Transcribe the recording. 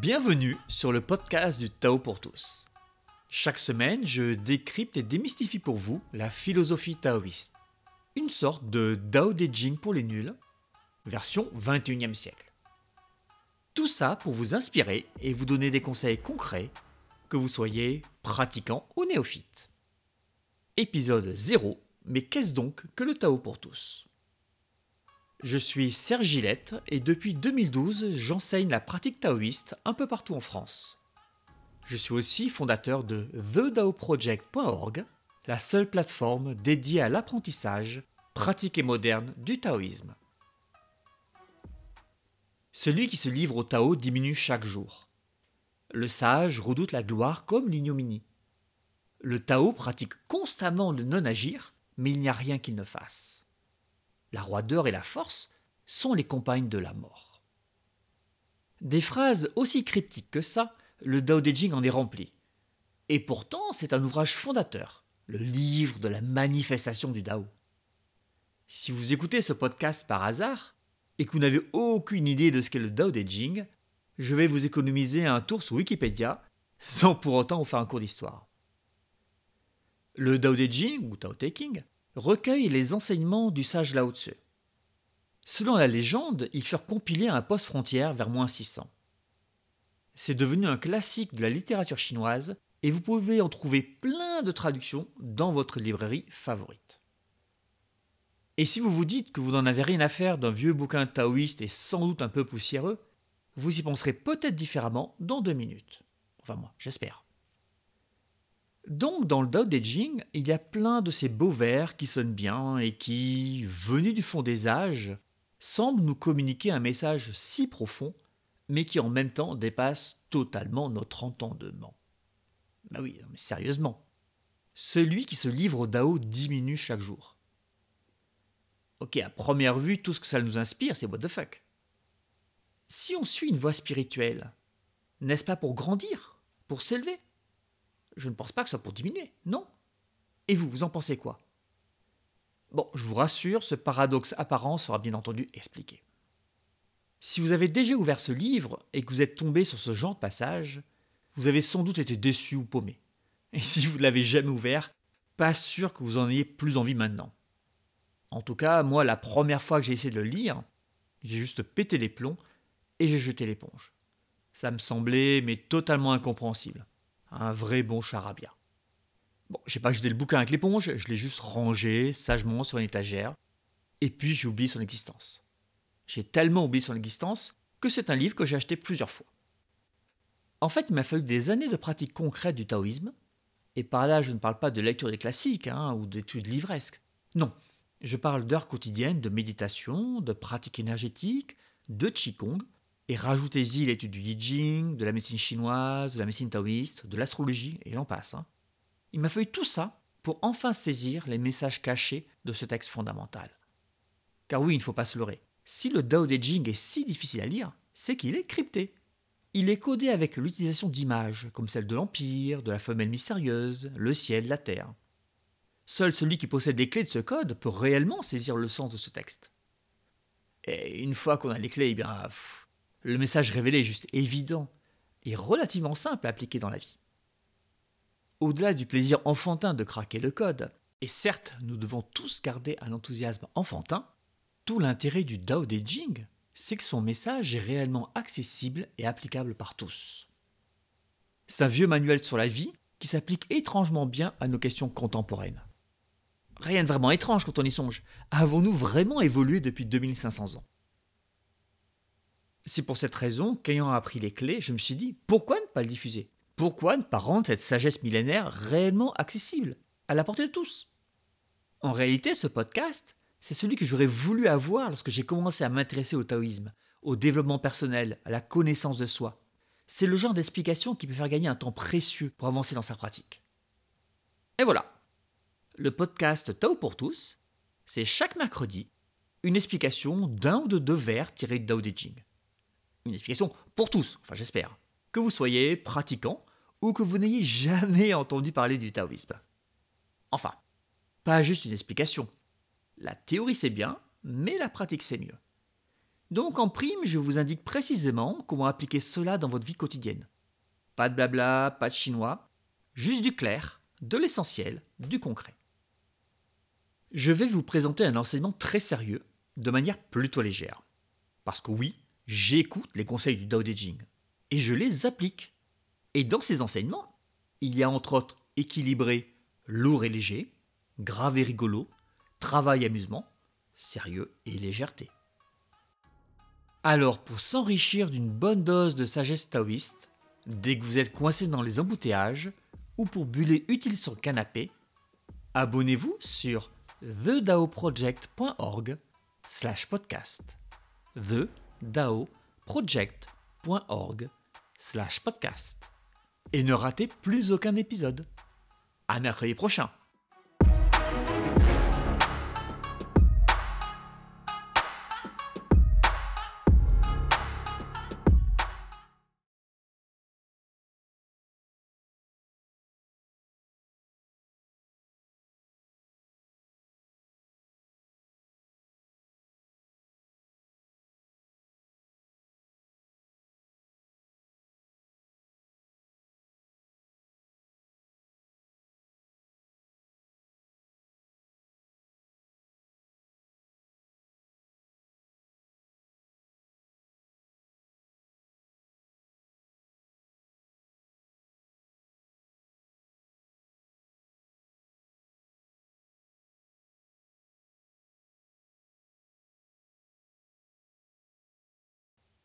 Bienvenue sur le podcast du Tao pour tous. Chaque semaine, je décrypte et démystifie pour vous la philosophie taoïste. Une sorte de Dao De Jing pour les nuls, version 21e siècle. Tout ça pour vous inspirer et vous donner des conseils concrets, que vous soyez pratiquant ou néophyte. Épisode 0, mais qu'est-ce donc que le Tao pour tous? Je suis Serge Gillette et depuis 2012, j'enseigne la pratique taoïste un peu partout en France. Je suis aussi fondateur de TheDaoProject.org, la seule plateforme dédiée à l'apprentissage, pratique et moderne du taoïsme. Celui qui se livre au Tao diminue chaque jour. Le sage redoute la gloire comme l'ignominie. Le Tao pratique constamment le non-agir, mais il n'y a rien qu'il ne fasse la roideur et la force sont les compagnes de la mort. Des phrases aussi cryptiques que ça, le Dao De Jing en est rempli. Et pourtant, c'est un ouvrage fondateur, le livre de la manifestation du Dao. Si vous écoutez ce podcast par hasard et que vous n'avez aucune idée de ce qu'est le Dao De Jing, je vais vous économiser un tour sur Wikipédia sans pour autant vous faire un cours d'histoire. Le Dao De Jing, ou Tao Te King, recueille les enseignements du sage Lao Tzu. Selon la légende, ils furent compilés à un poste frontière vers moins 600. C'est devenu un classique de la littérature chinoise et vous pouvez en trouver plein de traductions dans votre librairie favorite. Et si vous vous dites que vous n'en avez rien à faire d'un vieux bouquin taoïste et sans doute un peu poussiéreux, vous y penserez peut-être différemment dans deux minutes. Enfin moi, j'espère. Donc, dans le Dao De il y a plein de ces beaux vers qui sonnent bien et qui, venus du fond des âges, semblent nous communiquer un message si profond, mais qui en même temps dépasse totalement notre entendement. Bah oui, mais sérieusement. Celui qui se livre au Dao diminue chaque jour. Ok, à première vue, tout ce que ça nous inspire, c'est what the fuck. Si on suit une voie spirituelle, n'est-ce pas pour grandir, pour s'élever? Je ne pense pas que ce soit pour diminuer, non. Et vous, vous en pensez quoi? Bon, je vous rassure, ce paradoxe apparent sera bien entendu expliqué. Si vous avez déjà ouvert ce livre et que vous êtes tombé sur ce genre de passage, vous avez sans doute été déçu ou paumé. Et si vous ne l'avez jamais ouvert, pas sûr que vous en ayez plus envie maintenant. En tout cas, moi, la première fois que j'ai essayé de le lire, j'ai juste pété les plombs et j'ai jeté l'éponge. Ça me semblait mais totalement incompréhensible. Un vrai bon charabia. Bon, j'ai pas jeté le bouquin avec l'éponge, je l'ai juste rangé sagement sur une étagère, et puis j'ai oublié son existence. J'ai tellement oublié son existence que c'est un livre que j'ai acheté plusieurs fois. En fait, il m'a fallu des années de pratique concrète du taoïsme, et par là je ne parle pas de lecture des classiques hein, ou d'études livresques. Non, je parle d'heures quotidiennes de méditation, de pratique énergétique, de qigong, et rajoutez-y l'étude du Yi de la médecine chinoise, de la médecine taoïste, de l'astrologie, et j'en passe. Hein. Il m'a fallu tout ça pour enfin saisir les messages cachés de ce texte fondamental. Car oui, il ne faut pas se leurrer. Si le Dao De Jing est si difficile à lire, c'est qu'il est crypté. Il est codé avec l'utilisation d'images, comme celle de l'Empire, de la femelle mystérieuse, le ciel, la terre. Seul celui qui possède les clés de ce code peut réellement saisir le sens de ce texte. Et une fois qu'on a les clés, eh bien, le message révélé est juste évident et relativement simple à appliquer dans la vie. Au-delà du plaisir enfantin de craquer le code, et certes nous devons tous garder un enthousiasme enfantin, tout l'intérêt du Dao De Jing, c'est que son message est réellement accessible et applicable par tous. C'est un vieux manuel sur la vie qui s'applique étrangement bien à nos questions contemporaines. Rien de vraiment étrange quand on y songe. Avons-nous vraiment évolué depuis 2500 ans? C'est pour cette raison qu'ayant appris les clés, je me suis dit, pourquoi ne pas le diffuser? Pourquoi ne pas rendre cette sagesse millénaire réellement accessible, à la portée de tous? En réalité, ce podcast, c'est celui que j'aurais voulu avoir lorsque j'ai commencé à m'intéresser au taoïsme, au développement personnel, à la connaissance de soi. C'est le genre d'explication qui peut faire gagner un temps précieux pour avancer dans sa pratique. Et voilà. Le podcast Tao pour tous, c'est chaque mercredi une explication d'un ou de deux vers tirés de Dao De Jing. Une explication pour tous, enfin j'espère. Que vous soyez pratiquant ou que vous n'ayez jamais entendu parler du taoïsme. Enfin, pas juste une explication. La théorie c'est bien, mais la pratique c'est mieux. Donc en prime, je vous indique précisément comment appliquer cela dans votre vie quotidienne. Pas de blabla, pas de chinois, juste du clair, de l'essentiel, du concret. Je vais vous présenter un enseignement très sérieux, de manière plutôt légère. Parce que oui, j'écoute les conseils du Dao De Jing et je les applique. Et dans ces enseignements, il y a entre autres équilibré, lourd et léger, grave et rigolo, travail et amusement, sérieux et légèreté. Alors, pour s'enrichir d'une bonne dose de sagesse taoïste, dès que vous êtes coincé dans les embouteillages ou pour buller utile sur le canapé, abonnez-vous sur thedaoproject.org slash podcast. thedaoproject.org slash podcast. Et ne ratez plus aucun épisode. À mercredi prochain